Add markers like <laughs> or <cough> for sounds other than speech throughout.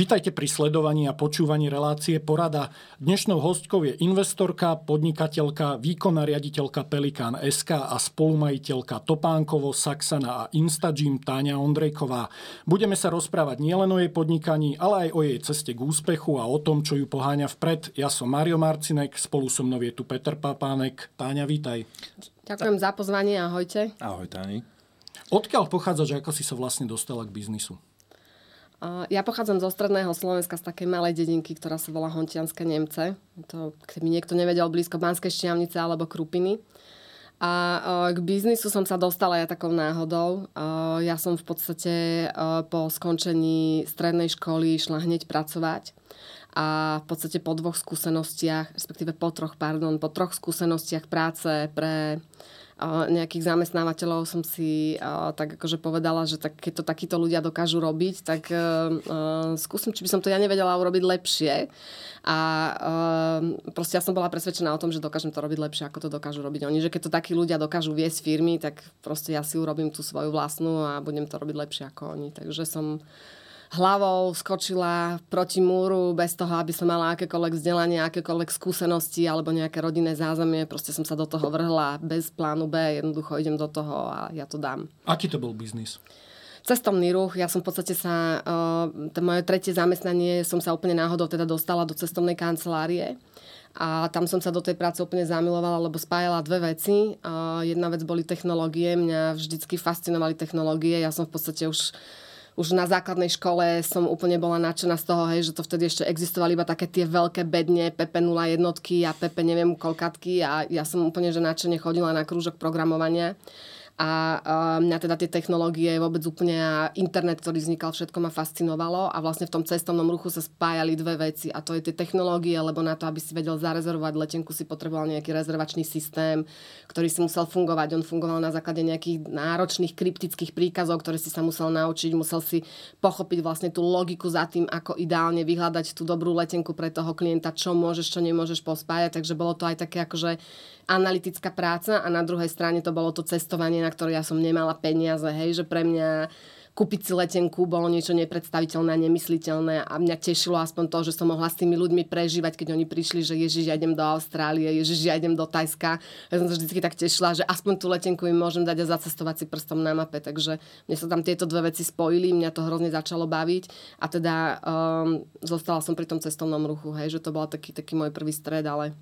Vítajte pri sledovaní a počúvaní relácie Porada. Dnešnou hostkou je investorka, podnikateľka, výkonná riaditeľka Pelikán SK a spolumajiteľka Topánkovo, Saxana a Instagym Táňa Ondrejková. Budeme sa rozprávať nielen o jej podnikaní, ale aj o jej ceste k úspechu a o tom, čo ju poháňa vpred. Ja som Mario Marcinek, spolu so mnou je tu Peter Papánek. Táňa, vítaj. Ďakujem za pozvanie, ahojte. Ahoj, Táni. Odkiaľ pochádzaš, ako si sa vlastne dostala k biznisu? Ja pochádzam zo stredného Slovenska, z takej malej dedinky, ktorá sa volá Hontianské Nemce. To, keby niekto nevedel, blízko Banskej Štiavnice alebo Krupiny. A k biznisu som sa dostala ja takou náhodou. Ja som v podstate po skončení strednej školy išla hneď pracovať. A v podstate po dvoch skúsenostiach, respektíve po troch, pardon, po troch skúsenostiach práce pre nejakých zamestnávateľov som si tak akože povedala, že tak, keď to takíto ľudia dokážu robiť, tak uh, skúsim, či by som to ja nevedela urobiť lepšie. A uh, proste ja som bola presvedčená o tom, že dokážem to robiť lepšie, ako to dokážu robiť oni. Že keď to takí ľudia dokážu viesť firmy, tak proste ja si urobím tú svoju vlastnú a budem to robiť lepšie ako oni. Takže som hlavou skočila proti múru bez toho, aby som mala akékoľvek vzdelanie, akékoľvek skúsenosti alebo nejaké rodinné zázemie. Proste som sa do toho vrhla bez plánu B, jednoducho idem do toho a ja to dám. Aký to bol biznis? Cestovný ruch, ja som v podstate sa, to moje tretie zamestnanie som sa úplne náhodou teda dostala do cestovnej kancelárie. A tam som sa do tej práce úplne zamilovala, lebo spájala dve veci. jedna vec boli technológie, mňa vždycky fascinovali technológie. Ja som v podstate už už na základnej škole som úplne bola nadšená z toho, hej, že to vtedy ešte existovali iba také tie veľké bedne, PP0 jednotky a PP neviem koľkatky a ja som úplne že nadšene chodila na krúžok programovania a mňa teda tie technológie vôbec úplne a internet, ktorý vznikal, všetko ma fascinovalo a vlastne v tom cestovnom ruchu sa spájali dve veci a to je tie technológie, lebo na to, aby si vedel zarezervovať letenku, si potreboval nejaký rezervačný systém, ktorý si musel fungovať. On fungoval na základe nejakých náročných kryptických príkazov, ktoré si sa musel naučiť, musel si pochopiť vlastne tú logiku za tým, ako ideálne vyhľadať tú dobrú letenku pre toho klienta, čo môžeš, čo nemôžeš pospájať. Takže bolo to aj také akože analytická práca a na druhej strane to bolo to cestovanie, na ktoré ja som nemala peniaze, hej, že pre mňa kúpiť si letenku bolo niečo nepredstaviteľné, nemysliteľné a mňa tešilo aspoň to, že som mohla s tými ľuďmi prežívať, keď oni prišli, že Ježiš, ja idem do Austrálie, Ježiš, ja idem do Tajska. Ja som sa vždy tak tešila, že aspoň tú letenku im môžem dať a zacestovať si prstom na mape. Takže mne sa tam tieto dve veci spojili, mňa to hrozne začalo baviť a teda um, zostala som pri tom cestovnom ruchu, hej, že to bol taký, taký môj prvý stred, ale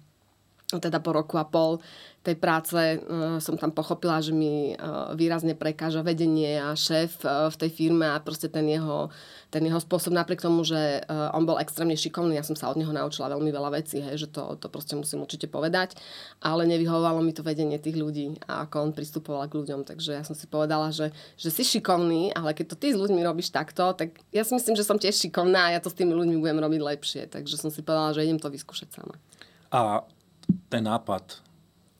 teda po roku a pol tej práce uh, som tam pochopila, že mi uh, výrazne prekáža vedenie a šéf uh, v tej firme a proste ten jeho, ten jeho spôsob, napriek tomu, že uh, on bol extrémne šikovný, ja som sa od neho naučila veľmi veľa vecí, hej, že to, to proste musím určite povedať, ale nevyhovovalo mi to vedenie tých ľudí a ako on pristupoval k ľuďom, takže ja som si povedala, že, že si šikovný, ale keď to ty s ľuďmi robíš takto, tak ja si myslím, že som tiež šikovná a ja to s tými ľuďmi budem robiť lepšie, takže som si povedala, že idem to vyskúšať sama. A ten nápad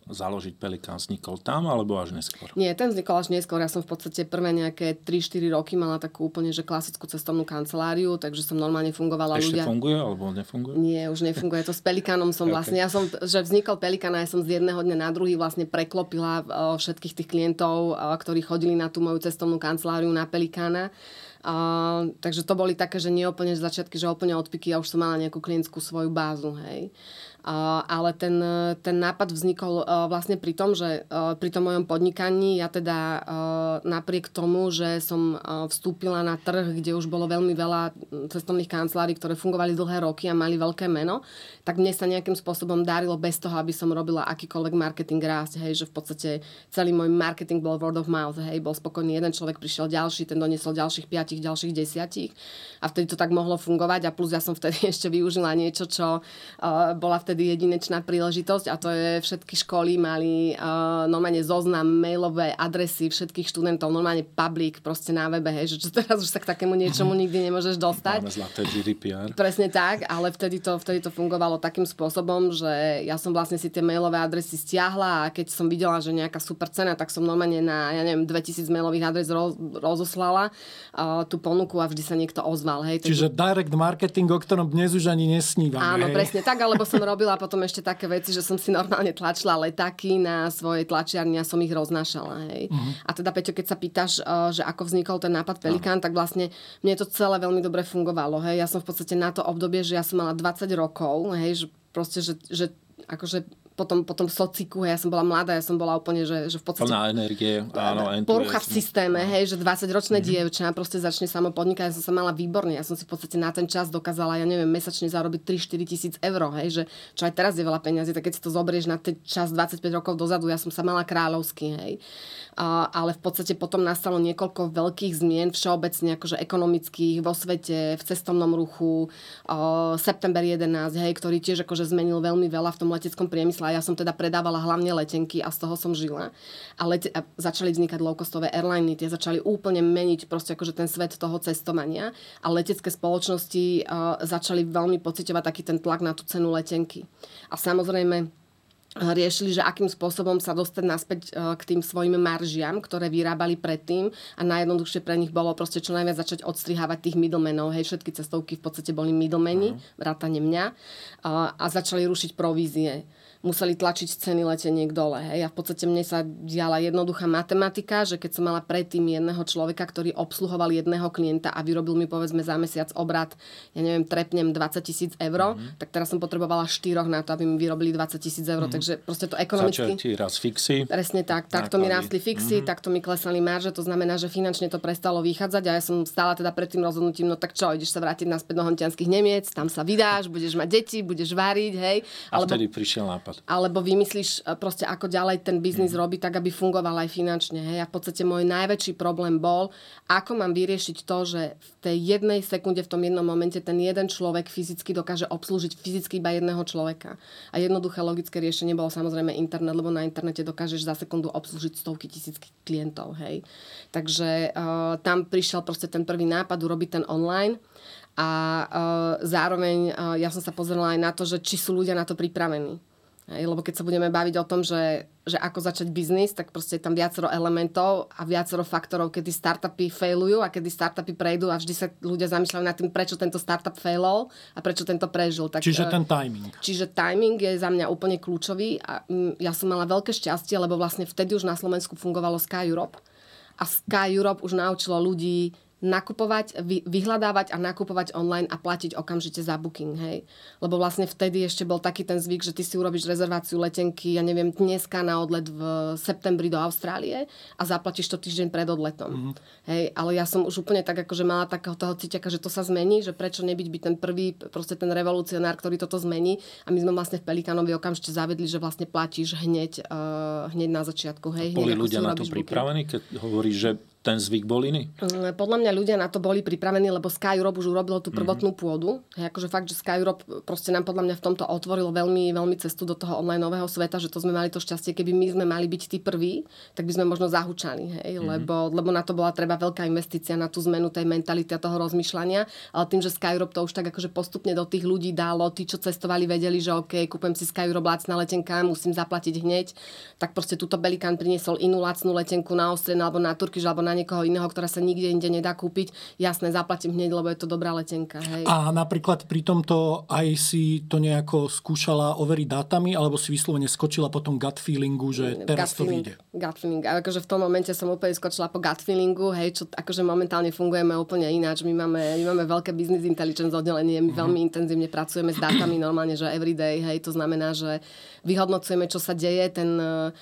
založiť Pelikán vznikol tam, alebo až neskôr? Nie, ten vznikol až neskôr. Ja som v podstate prvé nejaké 3-4 roky mala takú úplne že klasickú cestovnú kanceláriu, takže som normálne fungovala Ešte ľudia. funguje alebo nefunguje? Nie, už nefunguje. To s Pelikánom som <laughs> vlastne, okay. ja som, že vznikol Pelikán a ja som z jedného dňa na druhý vlastne preklopila všetkých tých klientov, ktorí chodili na tú moju cestovnú kanceláriu na Pelikána. Uh, takže to boli také, že nie z začiatky, že úplne odpiky, ja už som mala nejakú klientskú svoju bázu, hej. Uh, ale ten, ten nápad vznikol uh, vlastne pri tom, že uh, pri tom mojom podnikaní ja teda uh, napriek tomu, že som uh, vstúpila na trh, kde už bolo veľmi veľa cestovných kancelárií, ktoré fungovali dlhé roky a mali veľké meno, tak mne sa nejakým spôsobom darilo bez toho, aby som robila akýkoľvek marketing rásť, hej, že v podstate celý môj marketing bol word of mouth, hej, bol spokojný jeden človek, prišiel ďalší, ten doniesol ďalších piatich, ďalších desiatich a vtedy to tak mohlo fungovať a plus ja som vtedy <laughs> ešte využila niečo, čo uh, bola vtedy jedinečná príležitosť a to je všetky školy mali uh, normálne zoznam, mailové adresy všetkých študentov, normálne public proste na webe, hej, že čo teraz už sa k takému niečomu nikdy nemôžeš dostať. Máme zlaté GDPR. Presne tak, ale vtedy to, vtedy to fungovalo takým spôsobom, že ja som vlastne si tie mailové adresy stiahla a keď som videla, že nejaká super cena, tak som normálne na, ja neviem, 2000 mailových adres roz, rozoslala uh, tú ponuku a vždy sa niekto ozval. Hej. Čiže direct marketing, o ktorom dnes už ani nesnívam. Áno, hej. presne tak, alebo som rob, <laughs> robila potom ešte také veci, že som si normálne tlačila letáky na svojej tlačiarni a som ich roznášala. Hej. Uh-huh. A teda, Peťo, keď sa pýtaš, uh, že ako vznikol ten nápad Pelikán, uh-huh. tak vlastne mne to celé veľmi dobre fungovalo. Hej. Ja som v podstate na to obdobie, že ja som mala 20 rokov, hej, že proste, že, že akože potom, potom sociku, ja som bola mladá, ja som bola úplne, že, že v podstate... Plná energie, áno. Porucha v systéme, hej, že 20-ročné mm-hmm. dievča proste začne samo podnikať, ja som sa mala výborne, ja som si v podstate na ten čas dokázala, ja neviem, mesačne zarobiť 3-4 tisíc eur, hej, že čo aj teraz je veľa peniazy, tak keď si to zoberieš na ten čas 25 rokov dozadu, ja som sa mala kráľovský, hej. Ale v podstate potom nastalo niekoľko veľkých zmien všeobecne, akože ekonomických, vo svete, v cestovnom ruchu, september 11, hej, ktorý tiež akože zmenil veľmi veľa v tom leteckom priemysle a ja som teda predávala hlavne letenky a z toho som žila. A, lete- a začali vznikať low-costové airliny, tie začali úplne meniť proste akože ten svet toho cestovania a letecké spoločnosti začali veľmi pocitovať taký ten tlak na tú cenu letenky. A samozrejme, riešili, že akým spôsobom sa dostať naspäť e, k tým svojim maržiam, ktoré vyrábali predtým a najjednoduchšie pre nich bolo proste čo najviac začať odstrihávať tých middlemenov. Hej, všetky cestovky v podstate boli middlemeni, vrátane mňa a začali rušiť provízie museli tlačiť ceny leteniek dole. Hej. A v podstate mne sa diala jednoduchá matematika, že keď som mala predtým jedného človeka, ktorý obsluhoval jedného klienta a vyrobil mi povedzme za mesiac obrad, ja neviem, trepnem 20 tisíc eur, mm-hmm. tak teraz som potrebovala štyroch na to, aby mi vyrobili 20 tisíc eur. Mm-hmm. Takže proste to ekonomicky... Začali ti raz fixy. Presne tak. Takto mi rástli fixy, mm-hmm. takto mi klesali marže, to znamená, že finančne to prestalo vychádzať a ja som stála teda pred tým rozhodnutím, no tak čo, ideš sa vrátiť naspäť do hontianských Nemiec, tam sa vydáš, budeš mať deti, budeš váriť, hej. A vtedy prišiel nápad nápad. Alebo vymyslíš e, proste, ako ďalej ten biznis mm. robiť, tak aby fungoval aj finančne. Hej. A v podstate môj najväčší problém bol, ako mám vyriešiť to, že v tej jednej sekunde, v tom jednom momente ten jeden človek fyzicky dokáže obslúžiť fyzicky iba jedného človeka. A jednoduché logické riešenie bolo samozrejme internet, lebo na internete dokážeš za sekundu obslúžiť stovky tisícky klientov. Hej. Takže uh, tam prišiel proste ten prvý nápad urobiť ten online a uh, zároveň uh, ja som sa pozrela aj na to, že či sú ľudia na to pripravení. Hej, lebo keď sa budeme baviť o tom, že, že ako začať biznis, tak proste je tam viacero elementov a viacero faktorov, kedy startupy failujú a kedy startupy prejdú a vždy sa ľudia zamýšľajú nad tým, prečo tento startup failol a prečo tento prežil. Tak, čiže ten timing. Čiže timing je za mňa úplne kľúčový a mm, ja som mala veľké šťastie, lebo vlastne vtedy už na Slovensku fungovalo Sky Europe a Sky Europe už naučilo ľudí nakupovať, vy, vyhľadávať a nakupovať online a platiť okamžite za booking, hej. Lebo vlastne vtedy ešte bol taký ten zvyk, že ty si urobíš rezerváciu letenky, ja neviem, dneska na odlet v septembri do Austrálie a zaplatíš to týždeň pred odletom. Mm-hmm. Hej, ale ja som už úplne tak akože mala takého toho cíťaka, že to sa zmení, že prečo nebyť byť ten prvý, proste ten revolucionár, ktorý toto zmení a my sme vlastne v Pelikánovi okamžite zavedli, že vlastne platíš hneď, uh, hneď na začiatku, hej. Boli ľudia na to pripravení, keď hovoríš, že ten zvyk bol iný? Mm, podľa mňa ľudia na to boli pripravení, lebo Sky Europe už urobilo tú prvotnú mm-hmm. pôdu. Hej, akože fakt, že Sky Europe proste nám podľa mňa v tomto otvoril veľmi, veľmi cestu do toho online nového sveta, že to sme mali to šťastie, keby my sme mali byť tí prví, tak by sme možno zahúčali, hej, mm-hmm. lebo, lebo na to bola treba veľká investícia na tú zmenu tej mentality a toho rozmýšľania, ale tým, že Sky Europe to už tak akože postupne do tých ľudí dalo, tí, čo cestovali, vedeli, že OK, kúpem si Sky Europe lacná letenka, musím zaplatiť hneď, tak proste túto Belikán priniesol inú lacnú letenku na Austrien alebo na Turkiš alebo na niekoho iného, ktorá sa nikde inde nedá kúpiť, jasné, zaplatím hneď, lebo je to dobrá letenka. Hej. A napríklad pri tomto aj si to nejako skúšala overiť dátami, alebo si vyslovene skočila po tom gut feelingu, že teraz gut to feeling, vyjde? Gut feeling. A akože v tom momente som úplne skočila po gut feelingu, hej, čo akože momentálne fungujeme úplne ináč. My máme, my máme veľké business intelligence oddelenie, my uh-huh. veľmi intenzívne pracujeme s dátami <clears throat> normálne, že everyday, hej, to znamená, že vyhodnocujeme, čo sa deje, ten uh,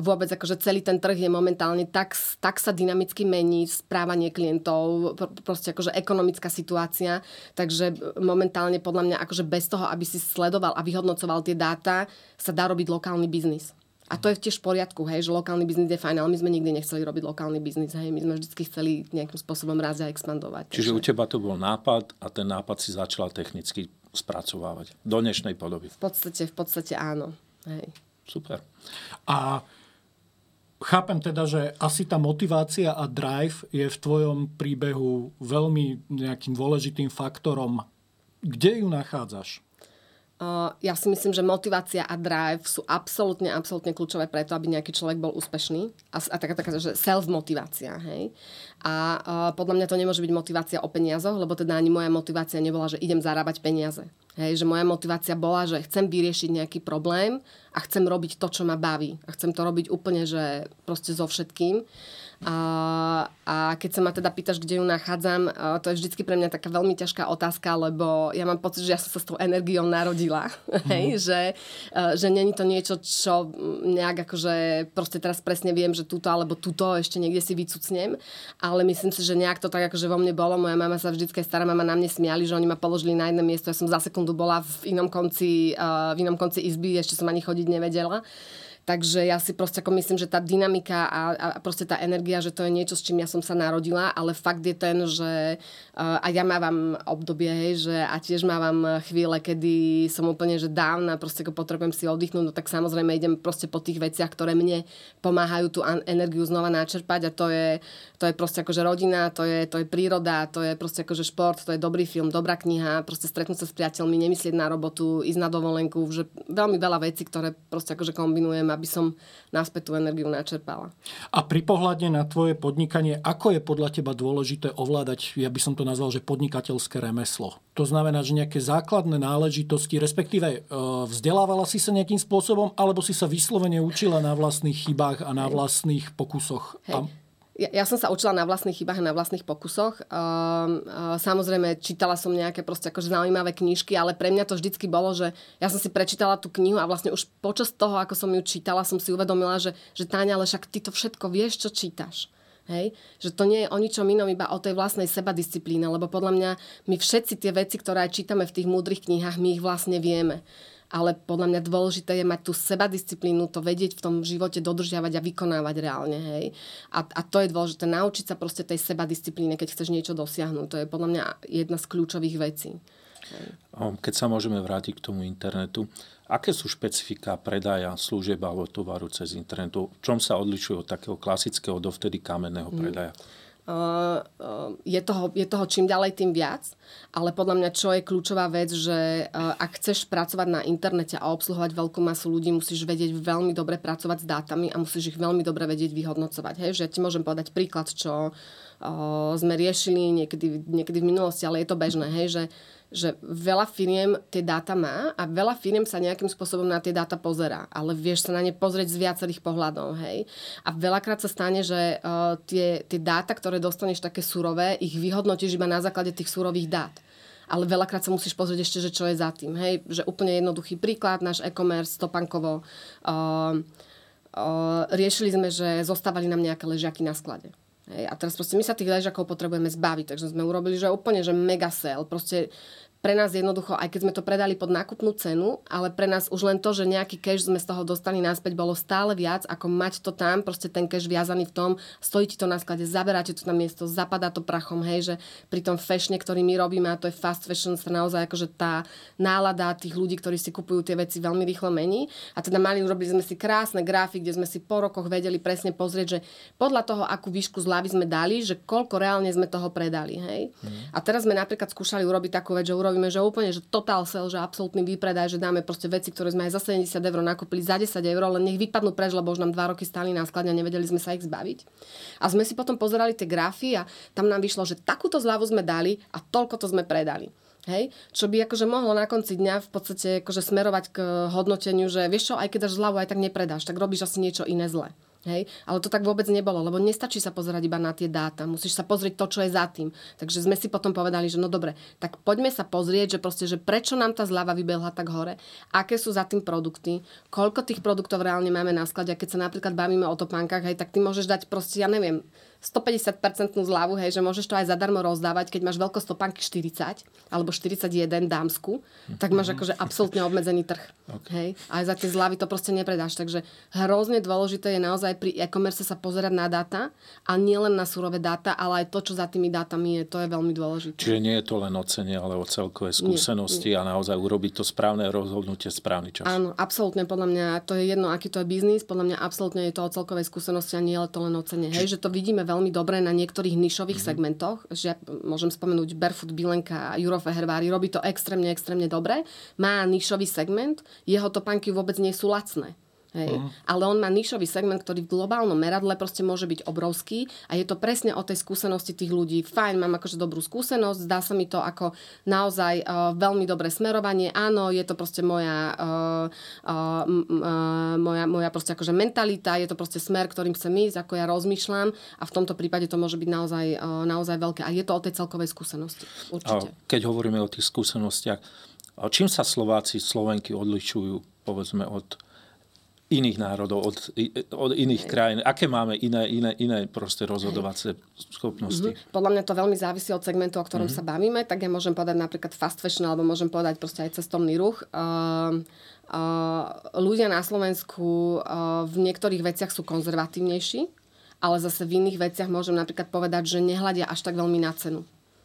vôbec akože celý ten trh je momentálne tak, tak sa dynamicky mení, správanie klientov, proste akože ekonomická situácia, takže momentálne podľa mňa akože bez toho, aby si sledoval a vyhodnocoval tie dáta, sa dá robiť lokálny biznis. A to je tiež v poriadku, hej, že lokálny biznis je fajn, ale my sme nikdy nechceli robiť lokálny biznis, hej, my sme vždy chceli nejakým spôsobom rázia expandovať. Čiže takže... u teba to bol nápad a ten nápad si začala technicky spracovávať do dnešnej podoby. V podstate, v podstate áno. Hej. Super. A chápem teda, že asi tá motivácia a drive je v tvojom príbehu veľmi nejakým dôležitým faktorom. Kde ju nachádzaš? ja si myslím, že motivácia a drive sú absolútne, absolútne kľúčové preto, aby nejaký človek bol úspešný. A, a taká, taká, že self-motivácia, hej. A uh, podľa mňa to nemôže byť motivácia o peniazoch, lebo teda ani moja motivácia nebola, že idem zarábať peniaze. Hej, že moja motivácia bola, že chcem vyriešiť nejaký problém a chcem robiť to, čo ma baví. A chcem to robiť úplne, že proste so všetkým. A, a keď sa ma teda pýtaš, kde ju nachádzam, to je vždycky pre mňa taká veľmi ťažká otázka, lebo ja mám pocit, že ja som sa s tou energiou narodila. Mm. <laughs> Hej, že, že není to niečo, čo nejak akože proste teraz presne viem, že túto alebo túto ešte niekde si vycucnem, ale myslím si, že nejak to tak akože vo mne bolo. Moja mama sa vždycky, stará mama na mne smiali, že oni ma položili na jedno miesto. Ja som za sekundu bola v inom konci, v inom konci izby, ešte som ani chodiť nevedela. Takže ja si proste ako myslím, že tá dynamika a, a proste tá energia, že to je niečo, s čím ja som sa narodila, ale fakt je ten, že uh, a ja mávam obdobie, hej, že a tiež mávam chvíle, kedy som úplne, že dávna, proste ako potrebujem si oddychnúť, no tak samozrejme idem proste po tých veciach, ktoré mne pomáhajú tú energiu znova načerpať a to je, to je proste akože rodina, to je, to je príroda, to je proste akože šport, to je dobrý film, dobrá kniha, proste stretnúť sa s priateľmi, nemyslieť na robotu, ísť na dovolenku, že veľmi veľa vecí, ktoré proste akože kombinujem aby som naspäť tú energiu načerpala. A pri pohľadne na tvoje podnikanie, ako je podľa teba dôležité ovládať, ja by som to nazval, že podnikateľské remeslo? To znamená, že nejaké základné náležitosti, respektíve e, vzdelávala si sa nejakým spôsobom, alebo si sa vyslovene učila na vlastných chybách a na vlastných pokusoch? Hej. A ja, som sa učila na vlastných chybách a na vlastných pokusoch. Uh, uh, samozrejme, čítala som nejaké proste akože zaujímavé knižky, ale pre mňa to vždycky bolo, že ja som si prečítala tú knihu a vlastne už počas toho, ako som ju čítala, som si uvedomila, že, že Táňa, ale však ty to všetko vieš, čo čítaš. Hej? Že to nie je o ničom inom, iba o tej vlastnej sebadisciplíne, lebo podľa mňa my všetci tie veci, ktoré aj čítame v tých múdrych knihách, my ich vlastne vieme ale podľa mňa dôležité je mať tú sebadisciplínu, to vedieť v tom živote dodržiavať a vykonávať reálne. Hej. A, a to je dôležité, naučiť sa proste tej sebadisciplíne, keď chceš niečo dosiahnuť. To je podľa mňa jedna z kľúčových vecí. Keď sa môžeme vrátiť k tomu internetu, aké sú špecifika predaja služieb alebo tovaru cez internetu? V čom sa odlišuje od takého klasického dovtedy kamenného mm. predaja? Mm. Uh, uh, je, toho, je toho čím ďalej, tým viac. Ale podľa mňa, čo je kľúčová vec, že uh, ak chceš pracovať na internete a obsluhovať veľkú masu ľudí, musíš vedieť veľmi dobre pracovať s dátami a musíš ich veľmi dobre vedieť vyhodnocovať. Hej? Že ja ti môžem povedať príklad, čo sme riešili niekedy, niekedy v minulosti, ale je to bežné. Hej? Že že veľa firiem tie dáta má a veľa firiem sa nejakým spôsobom na tie dáta pozerá, ale vieš sa na ne pozrieť z viacerých pohľadov, hej. A veľakrát sa stane, že uh, tie, tie dáta, ktoré dostaneš také surové, ich vyhodnotíš iba na základe tých surových dát ale veľakrát sa musíš pozrieť ešte, že čo je za tým. Hej? Že úplne jednoduchý príklad, náš e-commerce, Topankovo, uh, uh, riešili sme, že zostávali nám nejaké ležiaky na sklade. Hej? A teraz proste my sa tých ležiakov potrebujeme zbaviť, takže sme urobili, že úplne, že mega sale. Proste pre nás jednoducho, aj keď sme to predali pod nákupnú cenu, ale pre nás už len to, že nejaký cash sme z toho dostali naspäť, bolo stále viac, ako mať to tam, proste ten cash viazaný v tom, stojí ti to na sklade, zaberáte to na miesto, zapadá to prachom, hej, že pri tom fashione, ktorý my robíme, a to je fast fashion, sa naozaj akože tá nálada tých ľudí, ktorí si kupujú tie veci veľmi rýchlo mení. A teda mali, urobili sme si krásne grafy, kde sme si po rokoch vedeli presne pozrieť, že podľa toho, akú výšku zľavy sme dali, že koľko reálne sme toho predali, hej. Mm. A teraz sme napríklad skúšali urobiť takú vec, že urobíme, že úplne, že total sell, že absolútny výpredaj, že dáme proste veci, ktoré sme aj za 70 eur nakúpili za 10 eur, len nech vypadnú preč, lebo už nám dva roky stáli na skladne a nevedeli sme sa ich zbaviť. A sme si potom pozerali tie grafy a tam nám vyšlo, že takúto zľavu sme dali a toľko to sme predali. Hej? Čo by akože mohlo na konci dňa v podstate akože smerovať k hodnoteniu, že vieš čo, aj keď dáš zľavu, aj tak nepredáš, tak robíš asi niečo iné zle. Hej? Ale to tak vôbec nebolo, lebo nestačí sa pozerať iba na tie dáta, musíš sa pozrieť to, čo je za tým. Takže sme si potom povedali, že no dobre, tak poďme sa pozrieť, že proste, že prečo nám tá zľava vybehla tak hore, aké sú za tým produkty, koľko tých produktov reálne máme na sklade a keď sa napríklad bavíme o topánkach, hej, tak ty môžeš dať proste, ja neviem, 150% zľavu, hej, že môžeš to aj zadarmo rozdávať, keď máš veľkosť topánky 40 alebo 41 dámsku, tak máš mhm. akože absolútne obmedzený trh. Okay. Hej? A aj za tie zľavy to proste nepredáš. Takže hrozne dôležité je naozaj pri e-commerce sa pozerať na dáta a nie len na surové dáta, ale aj to, čo za tými dátami je, to je veľmi dôležité. Čiže nie je to len o cene, ale o celkové skúsenosti nie, nie. a naozaj urobiť to správne rozhodnutie správny čas. Áno, absolútne, podľa mňa to je jedno, aký to je biznis, podľa mňa absolútne je to o celkovej skúsenosti a nie je to len o cene. Hej, že to vidíme veľmi dobre na niektorých nišových mm-hmm. segmentoch, že ja môžem spomenúť Barefoot Bilenka a Juro Fehervári, robí to extrémne, extrémne dobre, má nišový segment, jeho topánky vôbec nie sú lacné. Hej. Uh-huh. Ale on má nišový segment, ktorý v globálnom meradle proste môže byť obrovský a je to presne o tej skúsenosti tých ľudí. Fajn, mám akože dobrú skúsenosť, zdá sa mi to ako naozaj uh, veľmi dobré smerovanie. Áno, je to proste moja, uh, uh, uh, moja, moja proste akože mentalita, je to proste smer, ktorým chcem ísť, ako ja rozmýšľam a v tomto prípade to môže byť naozaj, uh, naozaj veľké. A je to o tej celkovej skúsenosti. Určite. Keď hovoríme o tých skúsenostiach, čím sa Slováci, Slovenky odlišujú povedzme od iných národov, od, od iných krajín? Aké máme iné, iné, iné proste rozhodovacie schopnosti? Mm-hmm. Podľa mňa to veľmi závisí od segmentu, o ktorom mm-hmm. sa bavíme. Tak ja môžem povedať napríklad fast fashion, alebo môžem povedať proste aj cestovný ruch. Uh, uh, ľudia na Slovensku uh, v niektorých veciach sú konzervatívnejší, ale zase v iných veciach môžem napríklad povedať, že nehľadia až tak veľmi na cenu.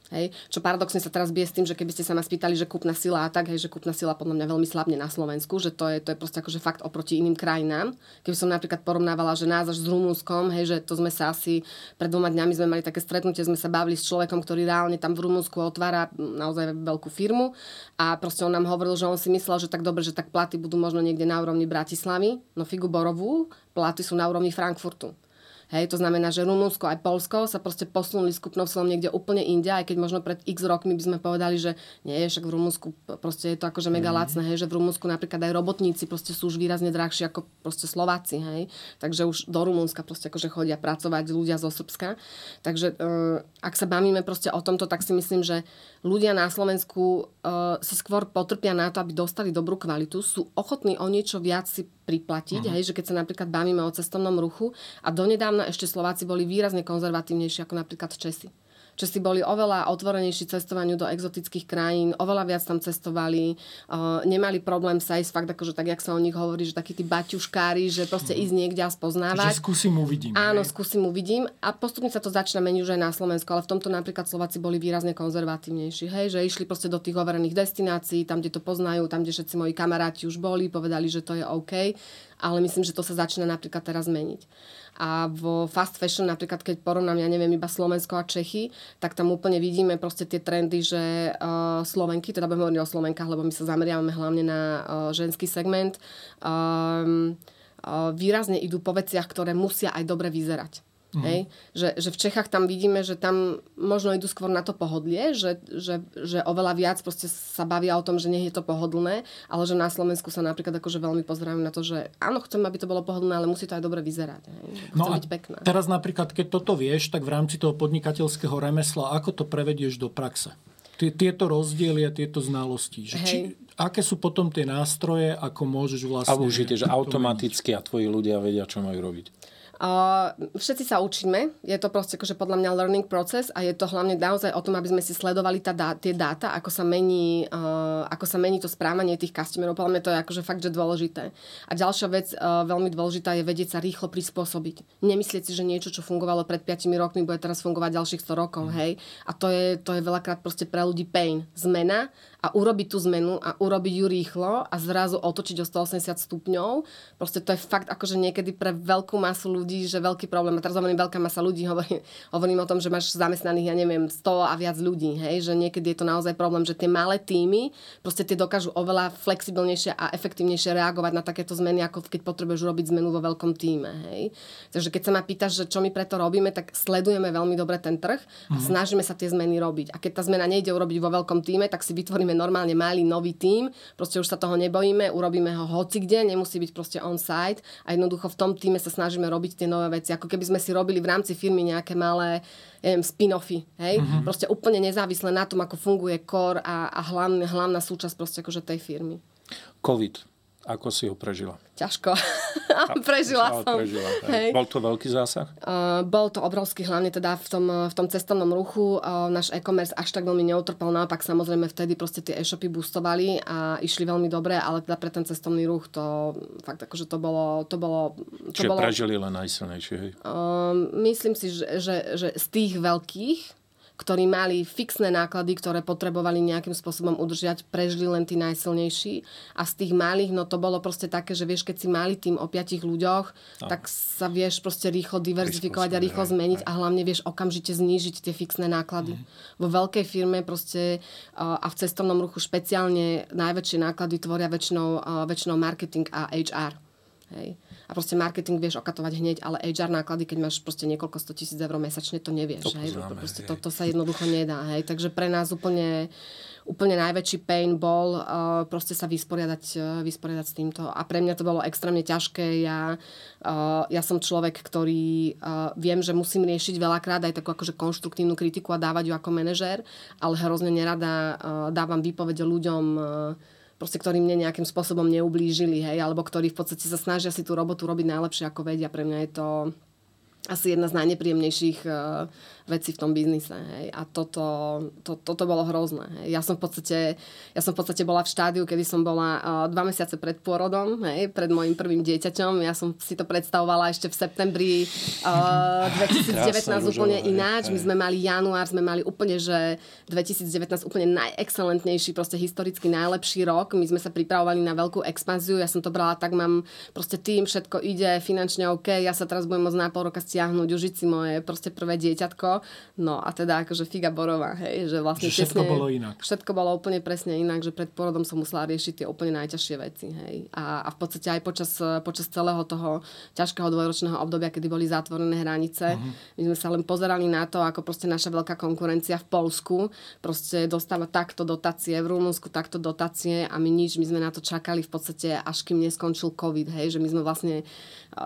Hej? Čo paradoxne sa teraz bije s tým, že keby ste sa ma spýtali, že kúpna sila a tak, hej, že kúpna sila podľa mňa veľmi slabne na Slovensku, že to je, to je proste akože fakt oproti iným krajinám. Keby som napríklad porovnávala, že nás až s Rumúnskom, hej, že to sme sa asi pred dvoma dňami sme mali také stretnutie, sme sa bavili s človekom, ktorý reálne tam v Rumúnsku otvára naozaj veľkú firmu a proste on nám hovoril, že on si myslel, že tak dobre, že tak platy budú možno niekde na úrovni Bratislavy, no figu Borovú, platy sú na úrovni Frankfurtu. Hej, to znamená, že Rumunsko aj Polsko sa proste posunuli skupnou silou niekde úplne inde, aj keď možno pred x rokmi by sme povedali, že nie, však v Rumunsku proste je to akože mega mm. lacné, hej, že v Rumunsku napríklad aj robotníci proste sú už výrazne drahší ako proste Slováci, hej. Takže už do Rumunska proste akože chodia pracovať ľudia zo Srbska. Takže uh, ak sa bavíme proste o tomto, tak si myslím, že ľudia na Slovensku uh, si skôr potrpia na to, aby dostali dobrú kvalitu, sú ochotní o niečo viac si priplatiť, uh-huh. hej, že keď sa napríklad bavíme o cestovnom ruchu a donedávna ešte Slováci boli výrazne konzervatívnejší ako napríklad Česi. Česi boli oveľa otvorenejší cestovaniu do exotických krajín, oveľa viac tam cestovali, uh, nemali problém sa ísť fakt akože tak, jak sa o nich hovorí, že takí tí baťuškári, že proste mm. ísť niekde a spoznávať. Že skúsim uvidím. Áno, hej. skúsim uvidím a postupne sa to začína meniť už aj na Slovensku, ale v tomto napríklad Slováci boli výrazne konzervatívnejší, hej, že išli proste do tých overených destinácií, tam, kde to poznajú, tam, kde všetci moji kamaráti už boli, povedali, že to je OK, ale myslím, že to sa začína napríklad teraz meniť. A vo fast fashion, napríklad keď porovnám, ja neviem, iba Slovensko a Čechy, tak tam úplne vidíme proste tie trendy, že uh, Slovenky, teda budeme hovoriť o Slovenkách, lebo my sa zameriavame hlavne na uh, ženský segment, um, uh, výrazne idú po veciach, ktoré musia aj dobre vyzerať. Mm. Hej? Že, že v Čechách tam vidíme, že tam možno idú skôr na to pohodlie, že, že, že oveľa viac proste sa bavia o tom, že nie je to pohodlné, ale že na Slovensku sa napríklad akože veľmi pozerajú na to, že áno, chcem, aby to bolo pohodlné, ale musí to aj dobre vyzerať. Hej? no byť pekné. teraz napríklad, keď toto vieš, tak v rámci toho podnikateľského remesla, ako to prevedieš do praxe? Tieto rozdiely a tieto znalosti. Že či, aké sú potom tie nástroje, ako môžeš vlastne... A užite, že automaticky a tvoji ľudia vedia, čo majú robiť. Všetci sa učíme, je to proste akože podľa mňa learning process a je to hlavne naozaj o tom, aby sme si sledovali tá dá, tie dáta, ako sa, mení, ako sa mení to správanie tých customerov. Podľa mňa to je akože fakt, že dôležité. A ďalšia vec, veľmi dôležitá je vedieť sa rýchlo prispôsobiť. Nemyslieť si, že niečo, čo fungovalo pred 5 rokmi, bude teraz fungovať ďalších 100 rokov, mm. hej. A to je, to je veľakrát proste pre ľudí pain. Zmena a urobiť tú zmenu a urobiť ju rýchlo a zrazu otočiť o 180 stupňov. Proste to je fakt akože niekedy pre veľkú masu ľudí, že veľký problém. A teraz hovorím veľká masa ľudí, <laughs> hovorím, hovorím o tom, že máš zamestnaných, ja neviem, 100 a viac ľudí, hej, že niekedy je to naozaj problém, že tie malé týmy proste tie dokážu oveľa flexibilnejšie a efektívnejšie reagovať na takéto zmeny, ako keď potrebuješ urobiť zmenu vo veľkom týme, hej. Takže keď sa ma pýtaš, že čo my preto robíme, tak sledujeme veľmi dobre ten trh a mm-hmm. snažíme sa tie zmeny robiť. A keď tá zmena nejde urobiť vo veľkom týme, tak si vytvoríme normálne malý nový tím, proste už sa toho nebojíme, urobíme ho hoci kde, nemusí byť proste on-site a jednoducho v tom týme sa snažíme robiť tie nové veci. Ako keby sme si robili v rámci firmy nejaké malé neviem, spin-offy, hej? Mm-hmm. Proste úplne nezávisle na tom, ako funguje core a, a hlavne, hlavná súčasť proste akože tej firmy. COVID ako si ho prežila? Ťažko. <laughs> prežila som. Prežila, hej. Bol to veľký zásah? Uh, bol to obrovský, hlavne teda v tom, v tom cestovnom ruchu. Uh, náš e-commerce až tak veľmi neutrpel, naopak samozrejme vtedy proste tie e-shopy boostovali a išli veľmi dobre, ale teda pre ten cestovný ruch to fakt akože to bolo... To bolo to Čiže bolo, prežili len najsilnejšie, hej? Uh, myslím si, že, že, že z tých veľkých ktorí mali fixné náklady, ktoré potrebovali nejakým spôsobom udržiať, prežili len tí najsilnejší. A z tých malých, no to bolo proste také, že vieš, keď si mali tým o piatich ľuďoch, no. tak sa vieš proste rýchlo diverzifikovať a rýchlo zmeniť a hlavne vieš okamžite znížiť tie fixné náklady. Mm. Vo veľkej firme proste a v cestovnom ruchu špeciálne najväčšie náklady tvoria väčšinou, väčšinou marketing a HR Hej. A proste marketing vieš okatovať hneď, ale HR náklady, keď máš proste niekoľko 100 tisíc eur mesačne, to nevieš. To hej. Poznáme, proste hej. To, to sa jednoducho nedá. Hej. Takže pre nás úplne úplne najväčší pain bol uh, proste sa vysporiadať, uh, vysporiadať s týmto. A pre mňa to bolo extrémne ťažké. Ja, uh, ja som človek, ktorý uh, viem, že musím riešiť veľakrát aj takú akože konštruktívnu kritiku a dávať ju ako manažér, ale hrozne nerada uh, dávam výpovede ľuďom uh, proste, ktorí mne nejakým spôsobom neublížili, hej, alebo ktorí v podstate sa snažia si tú robotu robiť najlepšie, ako vedia. Pre mňa je to asi jedna z najnepríjemnejších uh, veci v tom biznise. Hej. A toto, to, toto bolo hrozné. Hej. Ja, som v podstate, ja som v podstate bola v štádiu, kedy som bola uh, dva mesiace pred pôrodom, hej, pred môjim prvým dieťaťom. Ja som si to predstavovala ešte v septembri uh, 2019 Krásne, úplne rúžové, ináč. Hej. My sme mali január, sme mali úplne, že 2019 úplne najexcelentnejší, proste historicky najlepší rok. My sme sa pripravovali na veľkú expanziu. Ja som to brala tak, mám proste tým, všetko ide, finančne OK. Ja sa teraz budem môcť na pol roka stiahnuť, užiť si moje proste prvé dieťatko No a teda akože figa borová, hej, že vlastne že všetko tesne, bolo inak. Všetko bolo úplne presne inak, že pred porodom som musela riešiť tie úplne najťažšie veci, hej. A, a v podstate aj počas, počas celého toho ťažkého dvojročného obdobia, kedy boli zatvorené hranice, uh-huh. my sme sa len pozerali na to, ako proste naša veľká konkurencia v Polsku proste dostáva takto dotácie, v Rumunsku takto dotácie a my nič, my sme na to čakali v podstate až kým neskončil COVID, hej, že my sme vlastne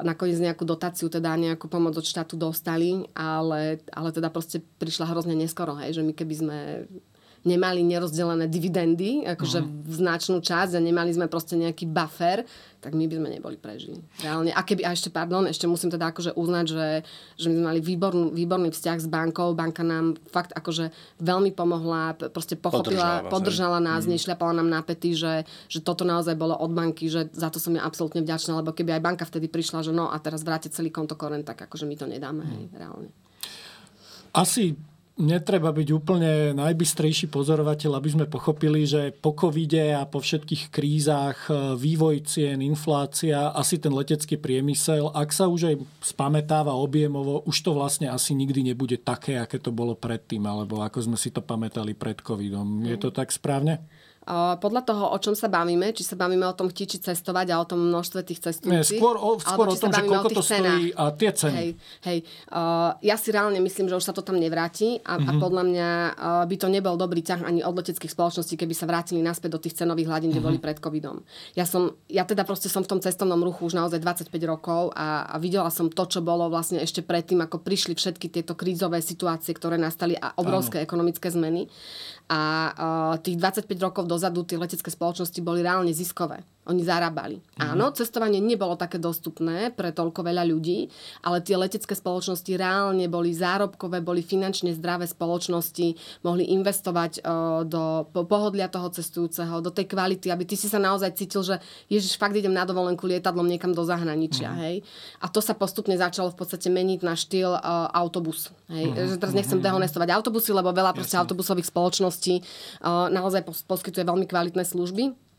nakoniec nejakú dotáciu, teda nejakú pomoc od štátu dostali, ale, ale teda proste prišla hrozne neskoro, hej, že my keby sme nemali nerozdelené dividendy, akože uh-huh. v značnú časť a nemali sme proste nejaký buffer, tak my by sme neboli prežili. Reálne. A keby, a ešte, pardon, ešte musím teda akože uznať, že, že my sme mali výborný, výborný vzťah s bankou. Banka nám fakt akože veľmi pomohla, proste pochopila, podržala, podržala nás, mm. nešľapala nám na pety, že, že toto naozaj bolo od banky, že za to som ja absolútne vďačná, lebo keby aj banka vtedy prišla, že no a teraz vráte celý konto korent, tak akože my to nedáme, mm. hej, reálne. Asi netreba byť úplne najbystrejší pozorovateľ, aby sme pochopili, že po covide a po všetkých krízach, e, vývoj cien, inflácia, asi ten letecký priemysel, ak sa už aj spametáva objemovo, už to vlastne asi nikdy nebude také, aké to bolo predtým, alebo ako sme si to pamätali pred covidom. Je to tak správne? Podľa toho, o čom sa bavíme, či sa bavíme o tom chtieči cestovať a o tom množstve tých cestujúcich. Nie, skôr o, skôr o tom, že koľko to stojí a tie ceny. Hej, hej. Uh, ja si reálne myslím, že už sa to tam nevráti a, mm-hmm. a mhm. podľa mňa uh, by to nebol dobrý ťah ani od leteckých spoločností, keby sa vrátili naspäť do tých cenových hladín, kde mm-hmm. boli pred covidom. Ja, som, ja teda proste som v tom cestovnom ruchu už naozaj 25 rokov a, a videla som to, čo bolo vlastne ešte predtým, ako prišli všetky tieto krízové situácie, ktoré nastali a obrovské Áno. ekonomické zmeny. A uh, tých 25 rokov dozadu tie letecké spoločnosti boli reálne ziskové. Oni zarábali. Mm. Áno, cestovanie nebolo také dostupné pre toľko veľa ľudí, ale tie letecké spoločnosti reálne boli zárobkové, boli finančne zdravé spoločnosti, mohli investovať uh, do pohodlia toho cestujúceho, do tej kvality, aby ty si sa naozaj cítil, že ježiš, fakt idem na dovolenku lietadlom niekam do zahraničia. Mm. Hej? A to sa postupne začalo v podstate meniť na štýl uh, autobus. Hej? Mm. Že teraz nechcem mm. dehonestovať autobusy, lebo veľa proste autobusových spoločností uh, naozaj poskytuje veľmi kvalitné služby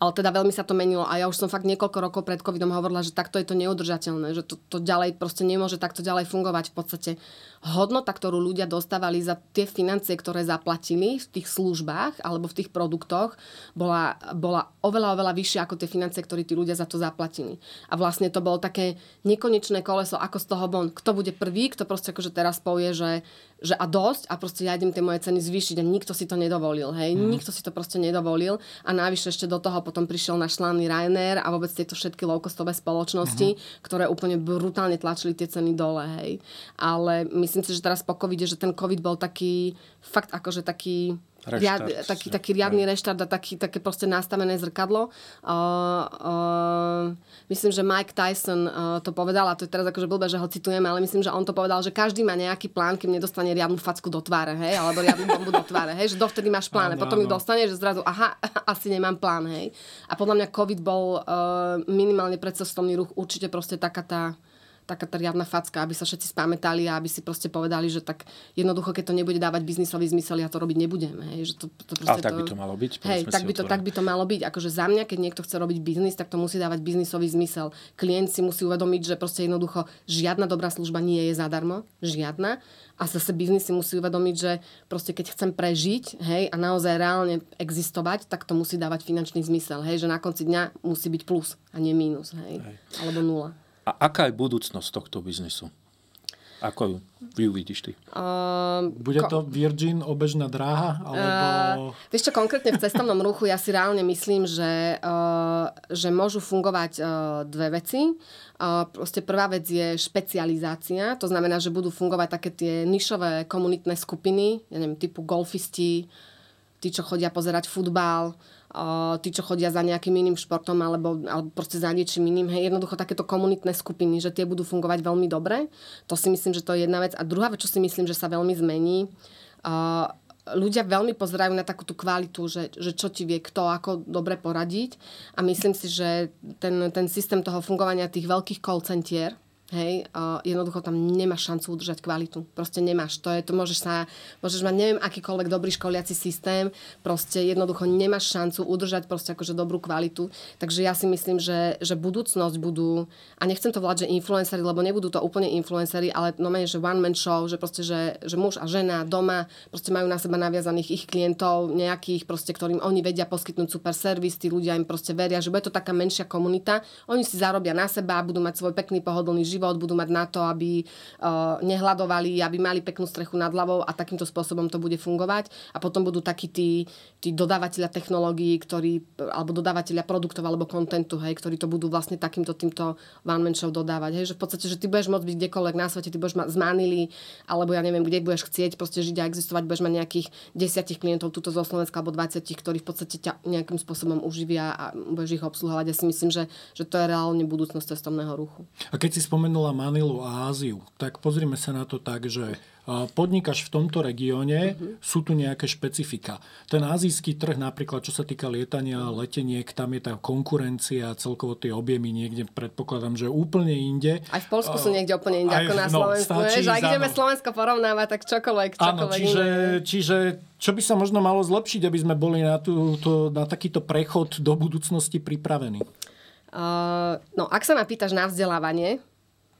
ale teda veľmi sa to menilo a ja už som fakt niekoľko rokov pred covidom hovorila, že takto je to neudržateľné, že to, to ďalej proste nemôže takto ďalej fungovať. V podstate hodnota, ktorú ľudia dostávali za tie financie, ktoré zaplatili v tých službách alebo v tých produktoch, bola, bola oveľa, oveľa vyššia ako tie financie, ktoré tí ľudia za to zaplatili. A vlastne to bolo také nekonečné koleso, ako z toho bon. Kto bude prvý, kto proste akože teraz povie, že že a dosť a proste ja idem tie moje ceny zvýšiť a nikto si to nedovolil, hej, mm. nikto si to proste nedovolil a navyše ešte do toho potom prišiel náš slavný Ryanair a vôbec tieto všetky low-costové spoločnosti, mm. ktoré úplne brutálne tlačili tie ceny dole, hej. Ale myslím si, že teraz po covide, že ten covid bol taký, fakt akože taký riad, taký, taký riadny reštart a taký, také proste nastavené zrkadlo. Uh, uh, myslím, že Mike Tyson uh, to povedal, a to je teraz akože blbé, že ho citujeme, ale myslím, že on to povedal, že každý má nejaký plán, kým nedostane riadnu facku do tváre, hej, alebo riadnu bombu do tváre, hej, že dovtedy máš plán, potom ju dostane, že zrazu, aha, asi nemám plán, hej. A podľa mňa COVID bol uh, minimálne pre cestovný ruch určite proste taká tá taká tá riadna facka, aby sa všetci spamätali a aby si proste povedali, že tak jednoducho, keď to nebude dávať biznisový zmysel, ja to robiť nebudem. Hej, že to, to proste a tak to, by to malo byť? Hej, tak by, to, tak by to malo byť. Akože za mňa, keď niekto chce robiť biznis, tak to musí dávať biznisový zmysel. Klient si musí uvedomiť, že proste jednoducho žiadna dobrá služba nie je zadarmo. Žiadna. A zase biznis si musí uvedomiť, že proste keď chcem prežiť hej, a naozaj reálne existovať, tak to musí dávať finančný zmysel. Hej, že na konci dňa musí byť plus a nie mínus. Hej, hej. Alebo nula. A aká je budúcnosť tohto biznisu? Ako ju, ju vidíš ty? Uh, Bude to Virgin obežná dráha? Alebo... Uh, vieš čo, konkrétne v cestovnom ruchu ja si reálne myslím, že, uh, že môžu fungovať uh, dve veci. Uh, proste prvá vec je špecializácia, to znamená, že budú fungovať také tie nišové komunitné skupiny, ja neviem, typu golfisti, tí, čo chodia pozerať futbal, tí, čo chodia za nejakým iným športom alebo, alebo proste za niečím iným. Hej, jednoducho takéto komunitné skupiny, že tie budú fungovať veľmi dobre. To si myslím, že to je jedna vec. A druhá vec, čo si myslím, že sa veľmi zmení, ľudia veľmi pozerajú na takú tú kvalitu, že, že čo ti vie kto, ako dobre poradiť. A myslím si, že ten, ten systém toho fungovania tých veľkých call centier, Hej, uh, jednoducho tam nemáš šancu udržať kvalitu. Proste nemáš. To je, to môžeš sa, môžeš mať neviem akýkoľvek dobrý školiaci systém, proste jednoducho nemáš šancu udržať proste akože dobrú kvalitu. Takže ja si myslím, že, že budúcnosť budú, a nechcem to volať, že influencery, lebo nebudú to úplne influencery, ale no menej, že one man show, že proste, že, že muž a žena doma proste majú na seba naviazaných ich klientov, nejakých proste, ktorým oni vedia poskytnúť super servis, tí ľudia im proste veria, že bude to taká menšia komunita, oni si zarobia na seba, budú mať svoj pekný pohodlný život život, budú mať na to, aby uh, nehľadovali, aby mali peknú strechu nad hlavou a takýmto spôsobom to bude fungovať. A potom budú takí tí, tí dodávateľia technológií, ktorí, alebo dodávateľia produktov alebo kontentu, hej, ktorí to budú vlastne takýmto týmto one man show dodávať. Hej, že v podstate, že ty budeš môcť byť kdekoľvek na svete, ty budeš mať z Manily, alebo ja neviem, kde budeš chcieť proste žiť a existovať, budeš mať nejakých desiatich klientov tuto zo Slovenska alebo 20, ktorí v podstate ťa nejakým spôsobom uživia a budeš ich obsluhovať. Ja si myslím, že, že to je reálne budúcnosť cestovného ruchu. A keď si spomenul spomenula Manilu a Áziu, tak pozrime sa na to tak, že podnikáš v tomto regióne, uh-huh. sú tu nejaké špecifika. Ten azijský trh napríklad, čo sa týka lietania, leteniek, tam je tá konkurencia, celkovo tie objemy niekde, predpokladám, že úplne inde. Aj v Polsku uh, sú niekde úplne inde ako na no, Slovensku. Stačí, že ak ideme Slovensko porovnávať, tak čokoľvek, čokoľvek áno, čiže, čiže čo by sa možno malo zlepšiť, aby sme boli na, tú, to, na takýto prechod do budúcnosti pripravení? Uh, no, ak sa ma pýtaš na vzdelávanie,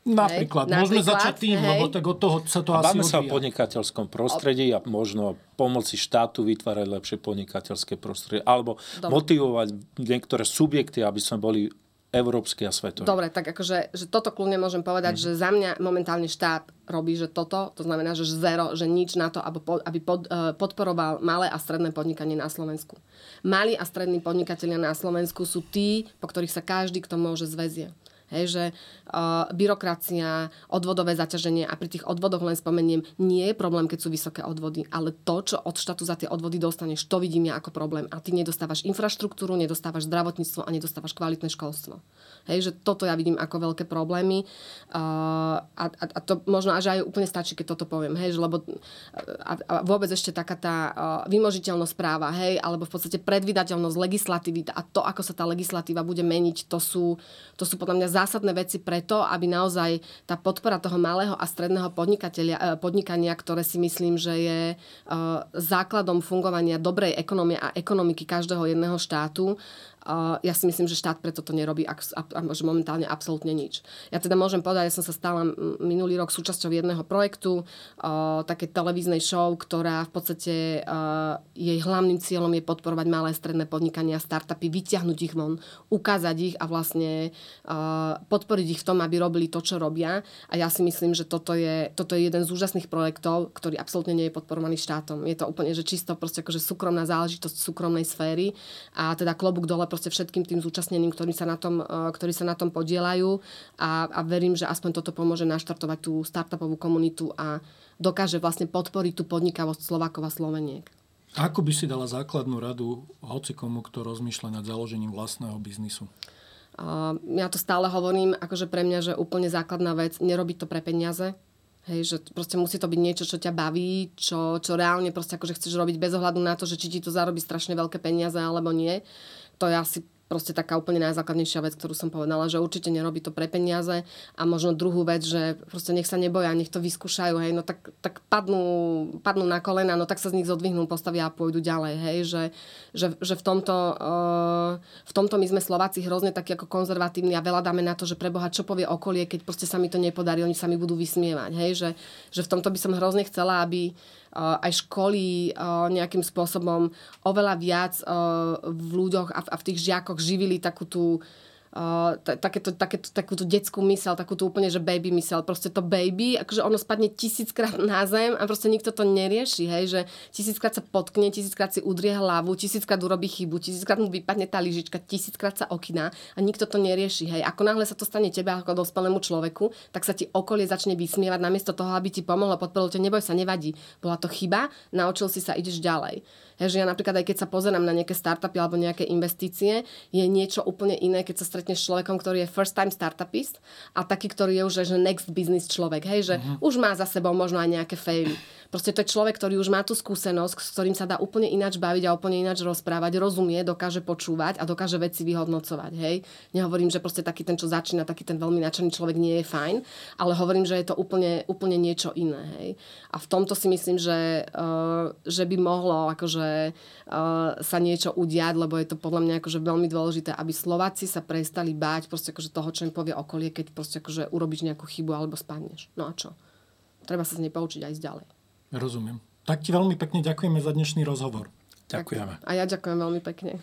Napríklad. Hej, Môžeme napríklad, začať tým, hej. lebo tak od toho sa to a asi sa o podnikateľskom prostredí a možno pomoci štátu vytvárať lepšie podnikateľské prostredie. Alebo Dobre. motivovať niektoré subjekty, aby sme boli európsky a svetový. Dobre, tak akože že toto kľudne môžem povedať, mm. že za mňa momentálne štát robí, že toto, to znamená, že zero, že nič na to, aby, pod, aby pod, uh, podporoval malé a stredné podnikanie na Slovensku. Malí a strední podnikatelia na Slovensku sú tí, po ktorých sa každý, kto môže, zväzie. Hej, že uh, byrokracia, odvodové zaťaženie a pri tých odvodoch len spomeniem, nie je problém, keď sú vysoké odvody, ale to, čo od štátu za tie odvody dostaneš, to vidím ja ako problém. A ty nedostávaš infraštruktúru, nedostávaš zdravotníctvo a nedostávaš kvalitné školstvo. Hej, že toto ja vidím ako veľké problémy uh, a, a, a to možno až aj úplne stačí, keď toto poviem, hej, že lebo a, a vôbec ešte taká tá uh, vymožiteľnosť práva, hej, alebo v podstate predvydateľnosť legislatívy a to, ako sa tá legislatíva bude meniť, to sú, to sú podľa mňa zásadné veci preto, aby naozaj tá podpora toho malého a stredného podnikateľa, podnikania, ktoré si myslím, že je uh, základom fungovania dobrej ekonomie a ekonomiky každého jedného štátu, ja si myslím, že štát preto to nerobí že momentálne absolútne nič. Ja teda môžem povedať, ja som sa stala minulý rok súčasťou jedného projektu, také televíznej show, ktorá v podstate jej hlavným cieľom je podporovať malé stredné podnikania, startupy, vyťahnuť ich von, ukázať ich a vlastne podporiť ich v tom, aby robili to, čo robia. A ja si myslím, že toto je, toto je jeden z úžasných projektov, ktorý absolútne nie je podporovaný štátom. Je to úplne, že čisto proste akože súkromná záležitosť súkromnej sféry a teda klobúk dole proste všetkým tým zúčastneným, ktorí sa na tom, e, ktorí sa na tom podielajú a, a verím, že aspoň toto pomôže naštartovať tú startupovú komunitu a dokáže vlastne podporiť tú podnikavosť Slovákov a Sloveniek. Ako by si dala základnú radu hocikomu, kto rozmýšľa nad založením vlastného biznisu? Ja to stále hovorím, akože pre mňa, že úplne základná vec, nerobiť to pre peniaze, Hej, že proste musí to byť niečo, čo ťa baví, čo, čo reálne proste akože chceš robiť bez ohľadu na to, že či ti to zarobí strašne veľké peniaze alebo nie to je asi proste taká úplne najzákladnejšia vec, ktorú som povedala, že určite nerobí to pre peniaze a možno druhú vec, že proste nech sa neboja, nech to vyskúšajú, hej, no tak, tak padnú, padnú na kolena, no tak sa z nich zodvihnú, postavia a pôjdu ďalej, hej, že, že, že v, tomto, uh, v tomto my sme Slováci hrozne takí ako konzervatívni a veľa dáme na to, že preboha, čo povie okolie, keď proste sa mi to nepodarí, oni sa mi budú vysmievať, hej, že, že v tomto by som hrozne chcela, aby aj školy nejakým spôsobom oveľa viac v ľuďoch a v tých žiakoch živili takú tú uh, takéto, takéto, takúto detskú mysel, takúto úplne, že baby mysel. Proste to baby, akože ono spadne tisíckrát na zem a proste nikto to nerieši, hej, že tisíckrát sa potkne, tisíckrát si udrie hlavu, tisíckrát urobí chybu, tisíckrát mu vypadne tá lyžička, tisíckrát sa okina a nikto to nerieši, hej. Ako náhle sa to stane tebe ako dospelému človeku, tak sa ti okolie začne vysmievať namiesto toho, aby ti pomohlo, podporilo ťa, neboj sa, nevadí. Bola to chyba, naučil si sa, ideš ďalej. Hej, že ja napríklad aj keď sa pozerám na nejaké startupy alebo nejaké investície, je niečo úplne iné, keď sa stretneš s človekom, ktorý je first time startupist a taký, ktorý je už že next business človek, hej, že uh-huh. už má za sebou možno aj nejaké faily. Proste to je človek, ktorý už má tú skúsenosť, s ktorým sa dá úplne ináč baviť a úplne ináč rozprávať, rozumie, dokáže počúvať a dokáže veci vyhodnocovať. Hej. Nehovorím, že proste taký ten, čo začína, taký ten veľmi nadšený človek nie je fajn, ale hovorím, že je to úplne, úplne niečo iné. Hej. A v tomto si myslím, že, uh, že by mohlo akože, uh, sa niečo udiať, lebo je to podľa mňa akože veľmi dôležité, aby Slováci sa prestali báť proste akože toho, čo im povie okolie, keď proste akože urobíš nejakú chybu alebo spadneš. No a čo? Treba sa z nej poučiť aj ísť ďalej. Rozumiem. Tak ti veľmi pekne ďakujeme za dnešný rozhovor. Ďakujeme. Tak, a ja ďakujem veľmi pekne.